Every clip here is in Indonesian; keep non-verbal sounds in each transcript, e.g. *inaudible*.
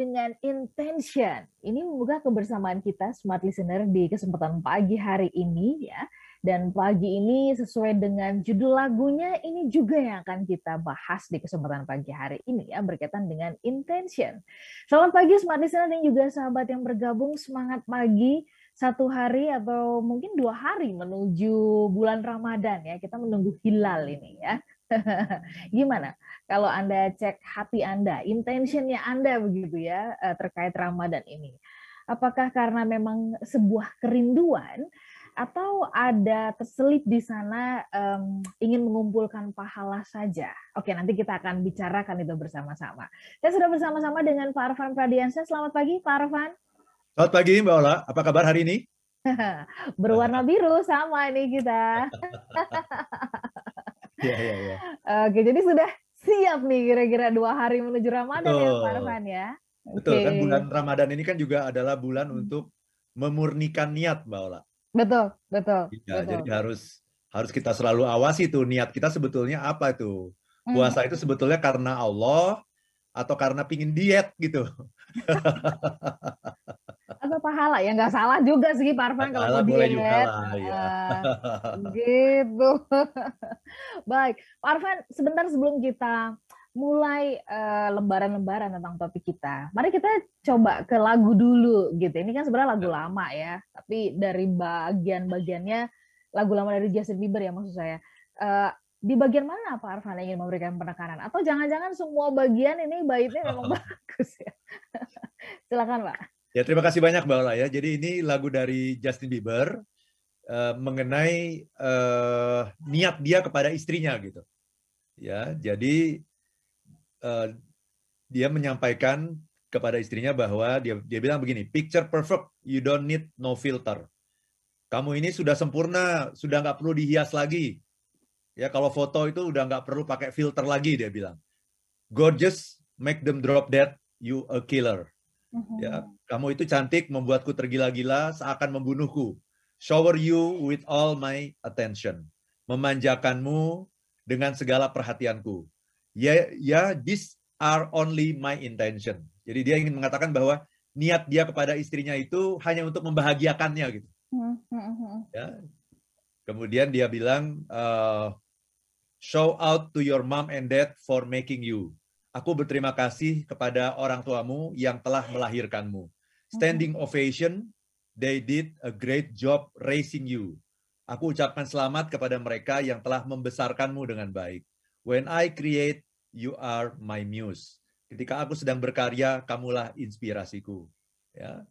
dengan intention. Ini membuka kebersamaan kita smart listener di kesempatan pagi hari ini ya. Dan pagi ini sesuai dengan judul lagunya ini juga yang akan kita bahas di kesempatan pagi hari ini ya berkaitan dengan intention. Selamat pagi smart listener dan juga sahabat yang bergabung semangat pagi satu hari atau mungkin dua hari menuju bulan Ramadan ya. Kita menunggu hilal ini ya. *laughs* Gimana kalau Anda cek hati Anda, intentionnya Anda begitu ya eh, terkait Ramadan ini? Apakah karena memang sebuah kerinduan atau ada terselip di sana um, ingin mengumpulkan pahala saja? Oke, nanti kita akan bicarakan itu bersama-sama. Saya sudah bersama-sama dengan Pak Arfan Pradiansyah. Selamat pagi, Pak Arfan. Selamat pagi, Mbak Ola. Apa kabar hari ini? *laughs* Berwarna biru sama ini kita. *laughs* Iya, iya, iya. Oke, jadi sudah siap nih kira-kira dua hari menuju Ramadan ya Pak Arfan ya. Betul, kan bulan Ramadan ini kan juga adalah bulan hmm. untuk memurnikan niat Mbak Ola. Betul, betul. Ya, betul. Jadi harus harus kita selalu awasi tuh niat kita sebetulnya apa tuh. Hmm. Puasa itu sebetulnya karena Allah atau karena pingin diet gitu. *laughs* atau pahala ya nggak salah juga sih Parvan kalau mau diet. Juga lah, ya. gitu. *laughs* Baik, Parvan sebentar sebelum kita mulai uh, lembaran-lembaran tentang topik kita. Mari kita coba ke lagu dulu gitu. Ini kan sebenarnya lagu ya. lama ya, tapi dari bagian-bagiannya lagu lama dari Justin Bieber ya maksud saya. Uh, di bagian mana Pak Arfan ingin memberikan penekanan? Atau jangan-jangan semua bagian ini baiknya memang *laughs* bagus ya? *laughs* Silakan Pak. Ya terima kasih banyak Mbak Ola ya. Jadi ini lagu dari Justin Bieber uh, mengenai uh, niat dia kepada istrinya gitu. Ya, jadi uh, dia menyampaikan kepada istrinya bahwa dia dia bilang begini, picture perfect, you don't need no filter. Kamu ini sudah sempurna, sudah nggak perlu dihias lagi. Ya kalau foto itu udah nggak perlu pakai filter lagi dia bilang. Gorgeous, make them drop dead, you a killer. Ya, mhm. kamu itu cantik, membuatku tergila-gila, seakan membunuhku. Shower you with all my attention. Memanjakanmu dengan segala perhatianku. Ya, ya, this are only my intention. Jadi dia ingin mengatakan bahwa niat dia kepada istrinya itu hanya untuk membahagiakannya gitu. Mhm, mhm, ya. Kemudian dia bilang, uh, show out to your mom and dad for making you. Aku berterima kasih kepada orang tuamu yang telah melahirkanmu. Standing ovation, they did a great job raising you. Aku ucapkan selamat kepada mereka yang telah membesarkanmu dengan baik. When I create, you are my muse. Ketika aku sedang berkarya, kamulah inspirasiku. Ya.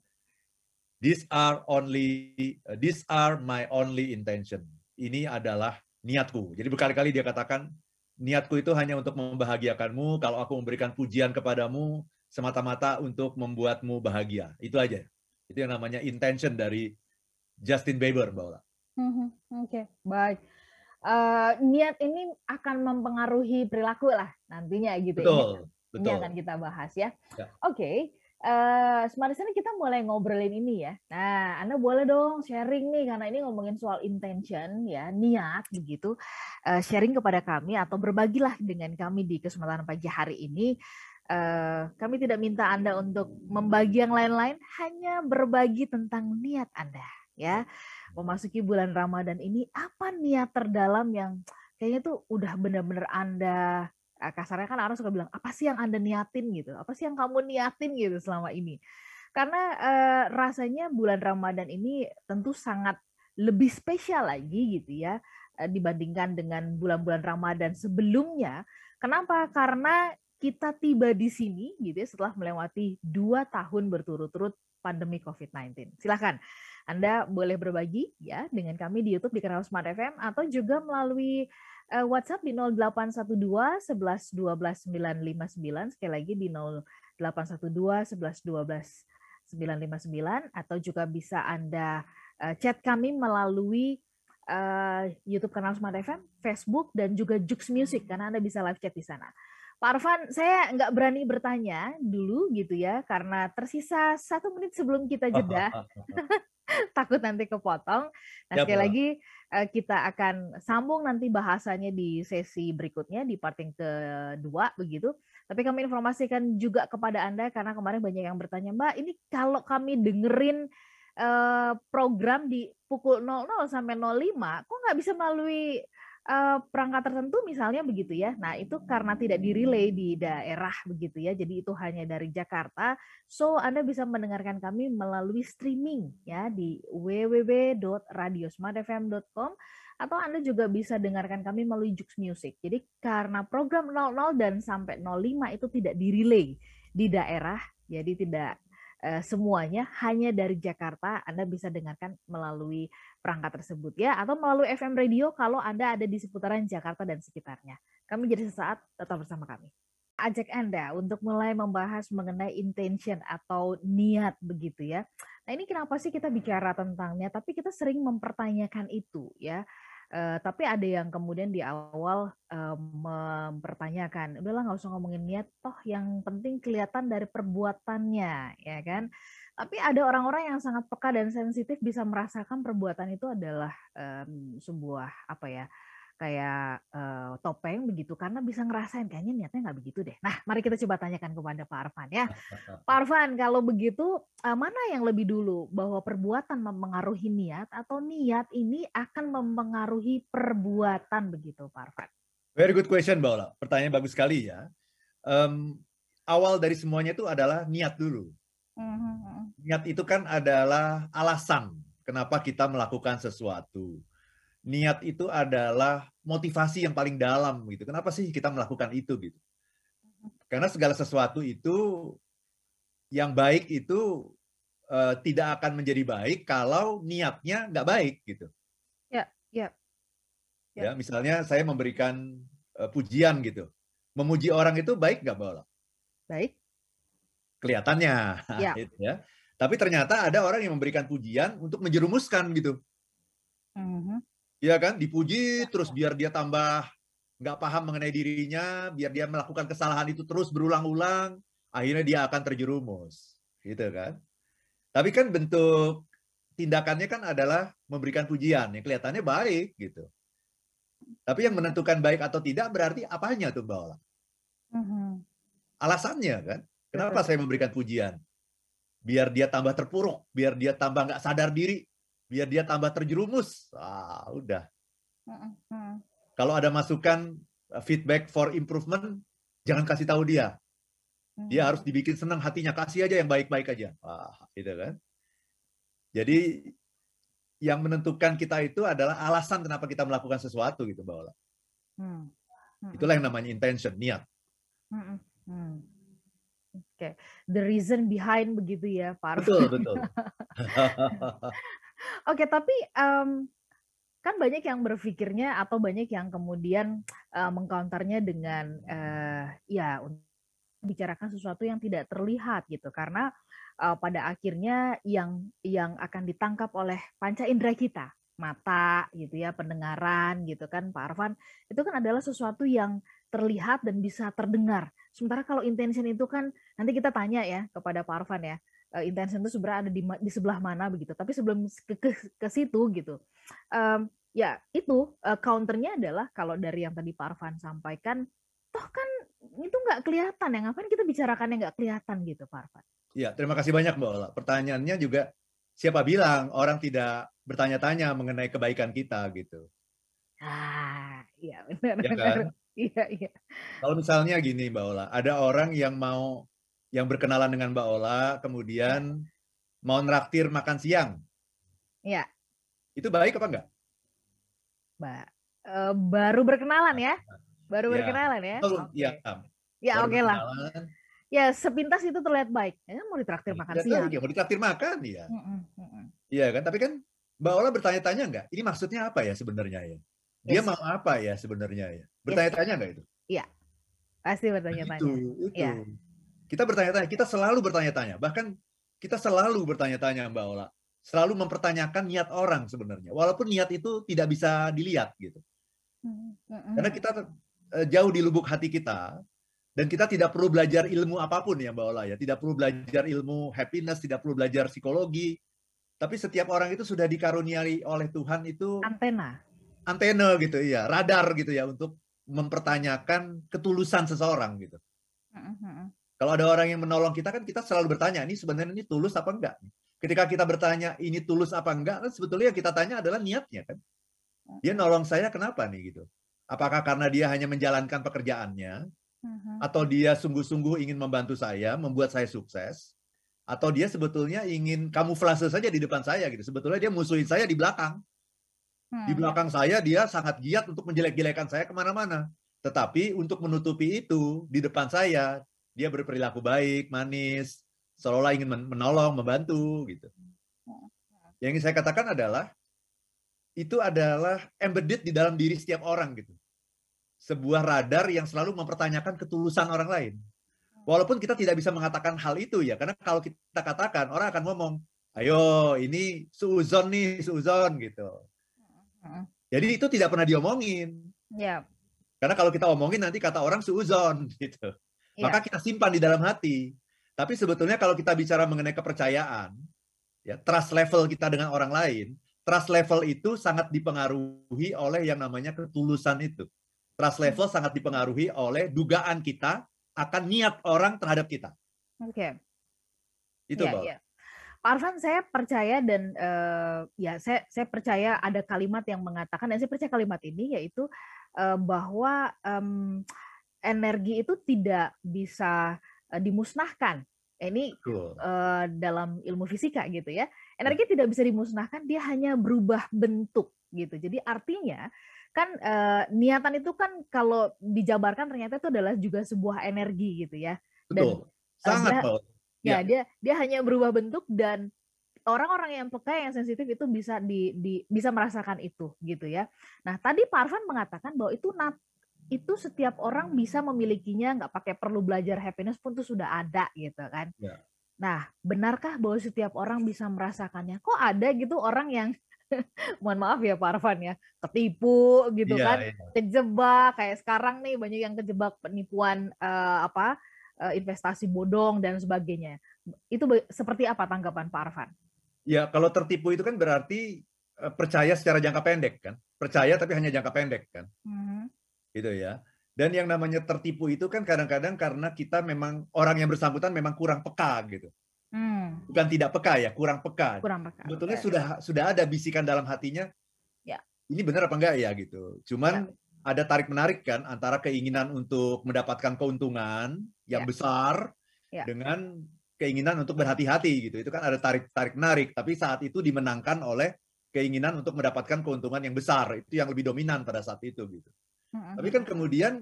These are only, these are my only intention. Ini adalah niatku. Jadi berkali-kali dia katakan, niatku itu hanya untuk membahagiakanmu, kalau aku memberikan pujian kepadamu, semata-mata untuk membuatmu bahagia. Itu aja. Itu yang namanya intention dari Justin Bieber, Mbak Ola. Mm-hmm. Oke, okay, baik. Uh, niat ini akan mempengaruhi perilaku lah nantinya gitu. Betul, ini, betul. Ini akan kita bahas ya. ya. Oke, okay uh, Smart Listener kita mulai ngobrolin ini ya. Nah, Anda boleh dong sharing nih karena ini ngomongin soal intention ya, niat begitu. Uh, sharing kepada kami atau berbagilah dengan kami di kesempatan pagi hari ini. Uh, kami tidak minta Anda untuk membagi yang lain-lain, hanya berbagi tentang niat Anda ya. Memasuki bulan Ramadan ini apa niat terdalam yang kayaknya tuh udah benar-benar Anda Eh, kasarnya kan orang suka bilang apa sih yang anda niatin? gitu. Apa sih yang kamu niatin? gitu selama ini. Karena uh, rasanya bulan Ramadan ini tentu sangat lebih spesial lagi gitu ya uh, dibandingkan dengan bulan-bulan Ramadan sebelumnya. Kenapa? Karena kita tiba di sini gitu ya setelah melewati dua tahun berturut-turut pandemi COVID-19 silahkan anda boleh berbagi ya dengan kami di YouTube di kanal Smart FM atau juga melalui uh, WhatsApp di 0812 11 12 959 sekali lagi di 0812 11 12 959 atau juga bisa Anda uh, chat kami melalui uh, YouTube kanal Smart FM, Facebook dan juga Jux Music karena Anda bisa live chat di sana. Pak Arfan, saya nggak berani bertanya dulu gitu ya, karena tersisa satu menit sebelum kita jeda. *laughs* *laughs* Takut nanti kepotong. Nah, ya, sekali lagi Eh, kita akan sambung nanti bahasanya di sesi berikutnya di part yang kedua begitu. Tapi kami informasikan juga kepada Anda karena kemarin banyak yang bertanya, Mbak, ini kalau kami dengerin uh, program di pukul 00 sampai 05, kok nggak bisa melalui uh, perangkat tertentu misalnya begitu ya. Nah, itu karena tidak direlay di daerah begitu ya. Jadi itu hanya dari Jakarta. So, Anda bisa mendengarkan kami melalui streaming ya di www.radiosmartfm.com atau Anda juga bisa dengarkan kami melalui Jux Music. Jadi karena program 00 dan sampai 05 itu tidak direlay di daerah, jadi tidak uh, semuanya hanya dari Jakarta Anda bisa dengarkan melalui perangkat tersebut ya atau melalui FM radio kalau Anda ada di seputaran Jakarta dan sekitarnya. Kami jadi sesaat tetap bersama kami. Ajak Anda untuk mulai membahas mengenai intention atau niat begitu ya. Nah ini kenapa sih kita bicara tentangnya, tapi kita sering mempertanyakan itu ya. Uh, tapi ada yang kemudian di awal uh, mempertanyakan, udahlah nggak usah ngomongin niat, toh yang penting kelihatan dari perbuatannya, ya kan? Tapi ada orang-orang yang sangat peka dan sensitif bisa merasakan perbuatan itu adalah um, sebuah apa ya? kayak uh, topeng begitu karena bisa ngerasain kayaknya niatnya nggak begitu deh. Nah, mari kita coba tanyakan kepada Pak Arfan ya. *laughs* Pak Arfan, kalau begitu uh, mana yang lebih dulu bahwa perbuatan mempengaruhi niat atau niat ini akan mempengaruhi perbuatan begitu, Pak Arfan? Very good question, Mbak Ola. Pertanyaan bagus sekali ya. Um, awal dari semuanya itu adalah niat dulu. Mm-hmm. Niat itu kan adalah alasan kenapa kita melakukan sesuatu niat itu adalah motivasi yang paling dalam gitu. Kenapa sih kita melakukan itu gitu? Karena segala sesuatu itu yang baik itu uh, tidak akan menjadi baik kalau niatnya nggak baik gitu. Ya, ya. Ya, ya misalnya saya memberikan uh, pujian gitu. Memuji orang itu baik nggak, Mbak Baik. Kelihatannya. Ya. *laughs* gitu ya. Tapi ternyata ada orang yang memberikan pujian untuk menjerumuskan gitu. Mm -hmm. Iya kan, dipuji terus biar dia tambah nggak paham mengenai dirinya, biar dia melakukan kesalahan itu terus berulang-ulang, akhirnya dia akan terjerumus, gitu kan? Tapi kan bentuk tindakannya kan adalah memberikan pujian yang kelihatannya baik gitu. Tapi yang menentukan baik atau tidak berarti apanya tuh Mbak Ola? Mm-hmm. Alasannya kan, kenapa saya memberikan pujian? Biar dia tambah terpuruk, biar dia tambah nggak sadar diri, biar dia tambah terjerumus. Ah, udah. Kalau ada masukan uh, feedback for improvement, jangan kasih tahu dia. Dia harus dibikin senang hatinya, kasih aja yang baik-baik aja. Wah, gitu kan. Jadi yang menentukan kita itu adalah alasan kenapa kita melakukan sesuatu gitu, Mbak Ola. Hmm. Hmm. Itulah yang namanya intention, niat. Hmm. Hmm. Oke, okay. the reason behind begitu ya, Pak. Betul, betul. *laughs* Oke, tapi um, kan banyak yang berpikirnya atau banyak yang kemudian uh, mengcounternya dengan uh, ya bicarakan sesuatu yang tidak terlihat gitu karena uh, pada akhirnya yang yang akan ditangkap oleh panca indera kita mata gitu ya pendengaran gitu kan Pak Arfan itu kan adalah sesuatu yang terlihat dan bisa terdengar sementara kalau intention itu kan nanti kita tanya ya kepada Pak Arfan ya uh, intention itu sebenarnya ada di, di sebelah mana begitu. Tapi sebelum ke, ke, ke situ gitu, um, ya itu uh, counternya adalah kalau dari yang tadi Pak Arfan sampaikan, toh kan itu nggak kelihatan ya ngapain kita bicarakan yang nggak kelihatan gitu Pak Arfan. Ya terima kasih banyak Mbak Ola. Pertanyaannya juga siapa bilang orang tidak bertanya-tanya mengenai kebaikan kita gitu. Ah, iya benar ya. Kan? Iya iya. Kalau misalnya gini Mbak Ola, ada orang yang mau yang berkenalan dengan Mbak Ola, kemudian mau neraktir makan siang. Iya. Itu baik apa enggak? Mbak, uh, baru berkenalan ya? Baru ya. berkenalan ya? Oh, iya. Ya, oke okay lah. Ya, sepintas itu terlihat baik. Ya, mau ditraktir makan ya, siang. Ya, mau ditraktir makan, ya. Iya kan? Tapi kan Mbak Ola bertanya-tanya enggak? Ini maksudnya apa ya sebenarnya ya? Dia yes. mau apa ya sebenarnya ya? Bertanya-tanya enggak itu? Iya. Pasti bertanya-tanya. Itu, itu. Ya. Kita bertanya-tanya, kita selalu bertanya-tanya. Bahkan kita selalu bertanya-tanya Mbak Ola. Selalu mempertanyakan niat orang sebenarnya. Walaupun niat itu tidak bisa dilihat gitu. Karena kita eh, jauh di lubuk hati kita dan kita tidak perlu belajar ilmu apa pun ya Mbak Ola ya. Tidak perlu belajar ilmu happiness, tidak perlu belajar psikologi. Tapi setiap orang itu sudah dikaruniai oleh Tuhan itu antena. Antena gitu ya, radar gitu ya untuk mempertanyakan ketulusan seseorang gitu. Kalau ada orang yang menolong kita kan kita selalu bertanya, ini sebenarnya ini tulus apa enggak? Ketika kita bertanya ini tulus apa enggak, kan sebetulnya yang kita tanya adalah niatnya kan. Dia nolong saya kenapa nih gitu? Apakah karena dia hanya menjalankan pekerjaannya, atau dia sungguh-sungguh ingin membantu saya, membuat saya sukses, atau dia sebetulnya ingin kamuflase saja di depan saya gitu. Sebetulnya dia musuhin saya di belakang. Di hmm. belakang saya dia sangat giat untuk menjelek-jelekan saya ke mana-mana. Tetapi untuk menutupi itu di depan saya dia berperilaku baik, manis, seolah ingin menolong, membantu gitu. Yang ingin saya katakan adalah itu adalah embedded di dalam diri setiap orang gitu. Sebuah radar yang selalu mempertanyakan ketulusan orang lain. Walaupun kita tidak bisa mengatakan hal itu ya, karena kalau kita katakan orang akan ngomong, ayo ini suuzon nih, suuzon gitu. Jadi itu tidak pernah diomongin. Ya. Karena kalau kita omongin nanti kata orang suuzon *laughs* gitu. Ya. Maka kita simpan di dalam hati. Tapi sebetulnya kalau kita bicara mengenai kepercayaan, ya trust level kita dengan orang lain, trust level itu sangat dipengaruhi oleh yang namanya ketulusan itu. Trust level hmm. sangat dipengaruhi oleh dugaan kita akan niat orang terhadap kita. Oke. Okay. Itu, ya, Ya. Pak Arfan, saya percaya dan uh, ya saya saya percaya ada kalimat yang mengatakan dan saya percaya kalimat ini yaitu uh, bahwa um, energi itu tidak bisa uh, dimusnahkan. Ini uh, dalam ilmu fisika gitu ya. Energi ya. tidak bisa dimusnahkan, dia hanya berubah bentuk gitu. Jadi artinya kan uh, niatan itu kan kalau dijabarkan ternyata itu adalah juga sebuah energi gitu ya. Dan Betul. Sangat uh, Ya, ya, dia dia hanya berubah bentuk dan orang-orang yang peka yang sensitif itu bisa di, di bisa merasakan itu gitu ya. Nah, tadi Pak Arfan mengatakan bahwa itu nat, itu setiap orang bisa memilikinya nggak pakai perlu belajar happiness pun itu sudah ada gitu kan. Ya. Nah, benarkah bahwa setiap orang bisa merasakannya? Kok ada gitu orang yang *laughs* mohon maaf ya Pak Arfan ya, ketipu gitu ya, kan, ya. kejebak kayak sekarang nih banyak yang kejebak penipuan uh, apa investasi bodong dan sebagainya. Itu seperti apa tanggapan Pak Arfan? Ya, kalau tertipu itu kan berarti eh, percaya secara jangka pendek kan. Percaya tapi hanya jangka pendek kan. Mm-hmm. Gitu ya. Dan yang namanya tertipu itu kan kadang-kadang karena kita memang orang yang bersangkutan memang kurang peka gitu. Hmm. Bukan tidak peka ya, kurang peka. Kurang peka. Sebetulnya okay. sudah sudah ada bisikan dalam hatinya. Ya. Ini benar apa enggak ya gitu. Cuman ya ada tarik menarik kan antara keinginan untuk mendapatkan keuntungan yang yeah. besar yeah. dengan keinginan untuk berhati-hati gitu. Itu kan ada tarik tarik menarik, tapi saat itu dimenangkan oleh keinginan untuk mendapatkan keuntungan yang besar. Itu yang lebih dominan pada saat itu gitu. Mm-hmm. Tapi kan kemudian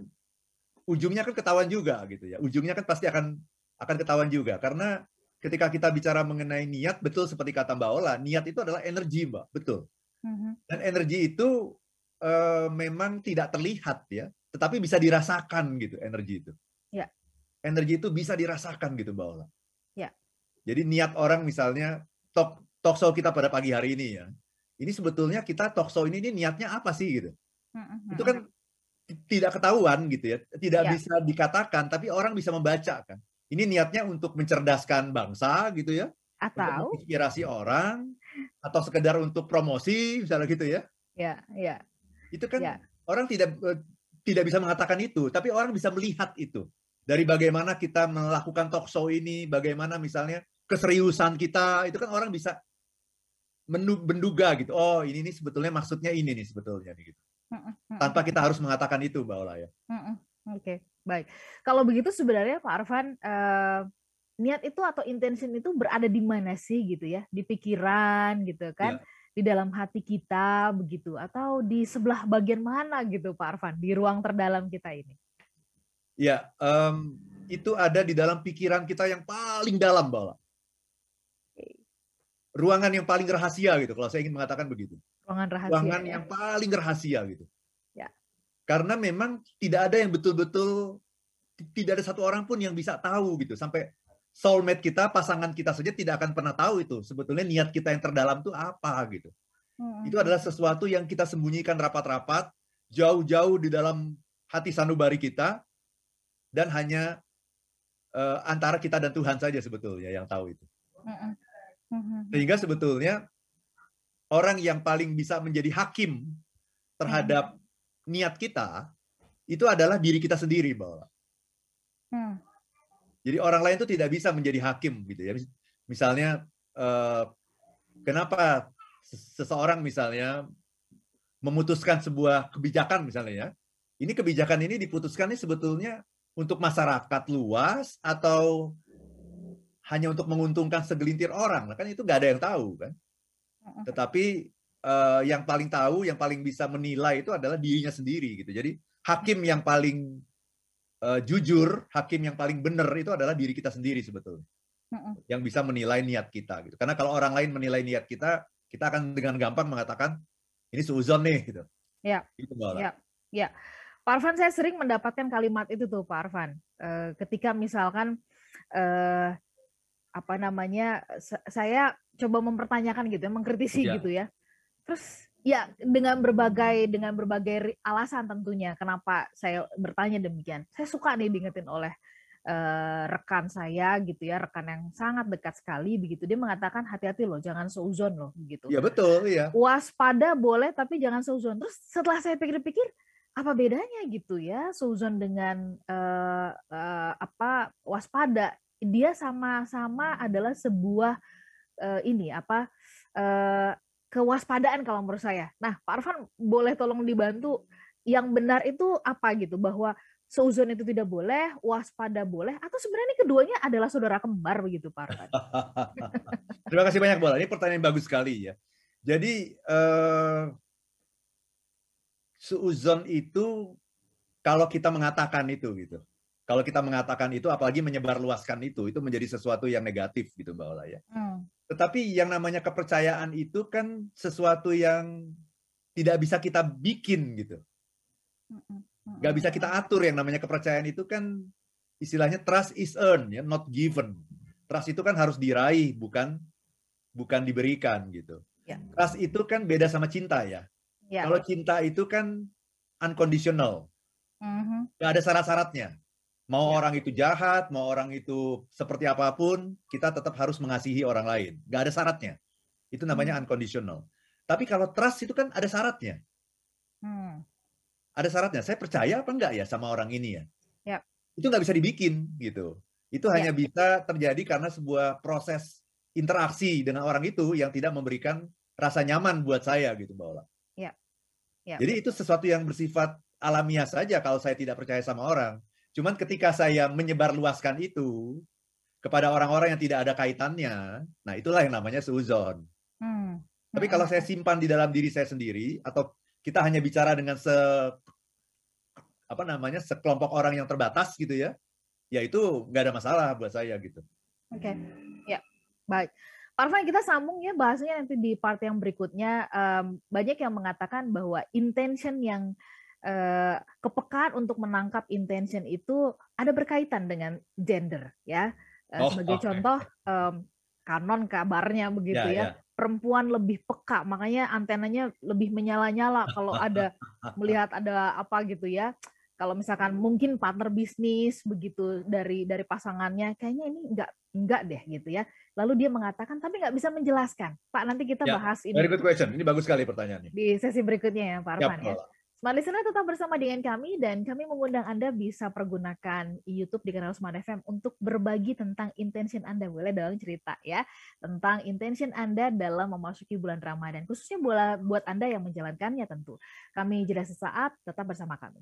ujungnya kan ketahuan juga gitu ya. Ujungnya kan pasti akan akan ketahuan juga karena ketika kita bicara mengenai niat betul seperti kata Mbak Ola, niat itu adalah energi, Mbak. Betul. Mm-hmm. Dan energi itu uh, memang tidak terlihat ya, tetapi bisa dirasakan gitu energi itu. Ya. Energi itu bisa dirasakan gitu Mbak Ola. Ya. Jadi niat orang misalnya talk talk show kita pada pagi hari ini ya. Ini sebetulnya kita talk show ini, ini niatnya apa sih gitu. Mm-hmm. Itu kan tidak ketahuan gitu ya, tidak ya. bisa dikatakan, tapi orang bisa membaca kan. Ini niatnya untuk mencerdaskan bangsa gitu ya, atau inspirasi orang, atau sekedar untuk promosi misalnya gitu ya. Ya, ya. Itu kan ya. orang tidak eh, tidak bisa mengatakan itu, tapi orang bisa melihat itu. Dari bagaimana kita melakukan talk show ini, bagaimana misalnya keseriusan kita, itu kan orang bisa menduga gitu. Oh, ini nih sebetulnya maksudnya ini nih sebetulnya gitu. Tanpa kita harus mengatakan itu, Mbak Ola ya. Oke, okay, baik. Kalau begitu sebenarnya Pak Arfan uh, niat itu atau intention itu berada di mana sih gitu ya? Di pikiran gitu kan? Ya di dalam hati kita begitu atau di sebelah bagian mana gitu Pak Arfan di ruang terdalam kita ini? Ya, um, itu ada di dalam pikiran kita yang paling dalam, Bala. Ruangan yang paling rahasia gitu, kalau saya ingin mengatakan begitu. Ruangan rahasia. Ruangan ya? yang paling rahasia gitu. Ya. Karena memang tidak ada yang betul-betul tidak ada satu orang pun yang bisa tahu gitu sampai soulmate kita, pasangan kita saja tidak akan pernah tahu itu. Sebetulnya niat kita yang terdalam itu apa gitu. Hmm. Itu adalah sesuatu yang kita sembunyikan rapat-rapat, jauh-jauh di dalam hati sanubari kita, dan hanya uh, antara kita dan Tuhan saja sebetulnya yang tahu itu. Hmm. Hmm. Sehingga sebetulnya orang yang paling bisa menjadi hakim terhadap niat kita, itu adalah diri kita sendiri, bahwa. Jadi orang lain itu tidak bisa menjadi hakim gitu ya. Misalnya eh, kenapa seseorang misalnya memutuskan sebuah kebijakan misalnya ya. Ini kebijakan ini diputuskan ini sebetulnya untuk masyarakat luas atau hanya untuk menguntungkan segelintir orang. Nah, kan itu nggak ada yang tahu kan. Tetapi uh, yang paling tahu, yang paling bisa menilai itu adalah dirinya sendiri gitu. Jadi hakim yang paling uh, jujur, hakim yang paling benar itu adalah diri kita sendiri sebetulnya. Yang bisa menilai niat kita gitu. Karena kalau orang lain menilai niat kita, kita akan dengan gampang mengatakan ini seuzon nih gitu. Ya. Itu ya. Ya. Pak Arfan saya sering mendapatkan kalimat itu tuh Pak Arfan. Uh, ketika misalkan uh, apa namanya saya coba mempertanyakan gitu mengkritisi ya. gitu ya. Terus ya dengan berbagai dengan berbagai alasan tentunya kenapa saya bertanya demikian. Saya suka nih diingetin oleh uh, rekan saya gitu ya, rekan yang sangat dekat sekali begitu. Dia mengatakan hati-hati loh, jangan seuzon loh begitu. Iya betul, iya. Waspada boleh tapi jangan seuzon. Terus setelah saya pikir-pikir apa bedanya gitu ya seuzon dengan uh, uh, apa waspada? Dia sama-sama adalah sebuah uh, ini apa uh, kewaspadaan kalau menurut saya. Nah, Pak Arfan boleh tolong dibantu yang benar itu apa gitu bahwa seuzon itu tidak boleh, waspada boleh, atau sebenarnya ini keduanya adalah saudara kembar begitu Pak Arfan? *laughs* Terima kasih banyak Bola. Ini pertanyaan yang bagus sekali ya. Jadi uh, seuzon itu kalau kita mengatakan itu gitu. Kalau kita mengatakan itu, apalagi menyebarluaskan itu, itu menjadi sesuatu yang negatif gitu Mbak Ola ya. Hmm. Tetapi yang namanya kepercayaan itu kan sesuatu yang tidak bisa kita bikin gitu. Gak bisa kita atur yang namanya kepercayaan itu kan istilahnya trust is earned ya, not given. Trust itu kan harus diraih bukan bukan diberikan gitu. Ya. Trust itu kan beda sama cinta ya. ya. Kalau cinta itu kan unconditional. Mm-hmm. Gak ada syarat-syaratnya. Mau ya. orang itu jahat, mau orang itu seperti apa pun, kita tetap harus mengasihi orang lain. Gak ada syaratnya. Itu namanya hmm. unconditional. Tapi kalau trust itu kan ada syaratnya. Hmm. Ada syaratnya. Saya percaya apa enggak ya sama orang ini ya? ya. Itu nggak bisa dibikin gitu. Itu ya. hanya bisa terjadi karena sebuah proses interaksi dengan orang itu yang tidak memberikan rasa nyaman buat saya gitu, Mbak Ola. Ya. Ya. Jadi itu sesuatu yang bersifat alamiah saja kalau saya tidak percaya sama orang. Cuman ketika saya menyebarluaskan itu kepada orang-orang yang tidak ada kaitannya, nah itulah yang namanya suzon. Hmm. Tapi kalau saya simpan di dalam diri saya sendiri atau kita hanya bicara dengan se apa namanya sekelompok orang yang terbatas gitu ya, ya itu nggak ada masalah buat saya gitu. Oke, okay. ya baik. Parvan kita sambung ya bahasanya nanti di part yang berikutnya. Um, banyak yang mengatakan bahwa intention yang eh, kepekaan untuk menangkap intention itu ada berkaitan dengan gender ya. Eh, oh, sebagai okay. contoh um, kanon kabarnya begitu yeah, ya. Yeah. Perempuan lebih peka, makanya antenanya lebih menyala-nyala kalau ada *laughs* melihat ada apa gitu ya. Kalau misalkan mungkin partner bisnis begitu dari dari pasangannya, kayaknya ini enggak enggak deh gitu ya. Lalu dia mengatakan tapi nggak bisa menjelaskan. Pak nanti kita ya, bahas ini. Very good question. Ini bagus sekali pertanyaannya. Di sesi berikutnya ya Pak Arman ya. Smart Listener tetap bersama dengan kami dan kami mengundang Anda bisa pergunakan YouTube di kanal Smart FM untuk berbagi tentang intention Anda. Boleh dong cerita ya tentang intention Anda dalam memasuki bulan Ramadan. Khususnya buat Anda yang menjalankannya tentu. Kami jeda sesaat, tetap bersama kami.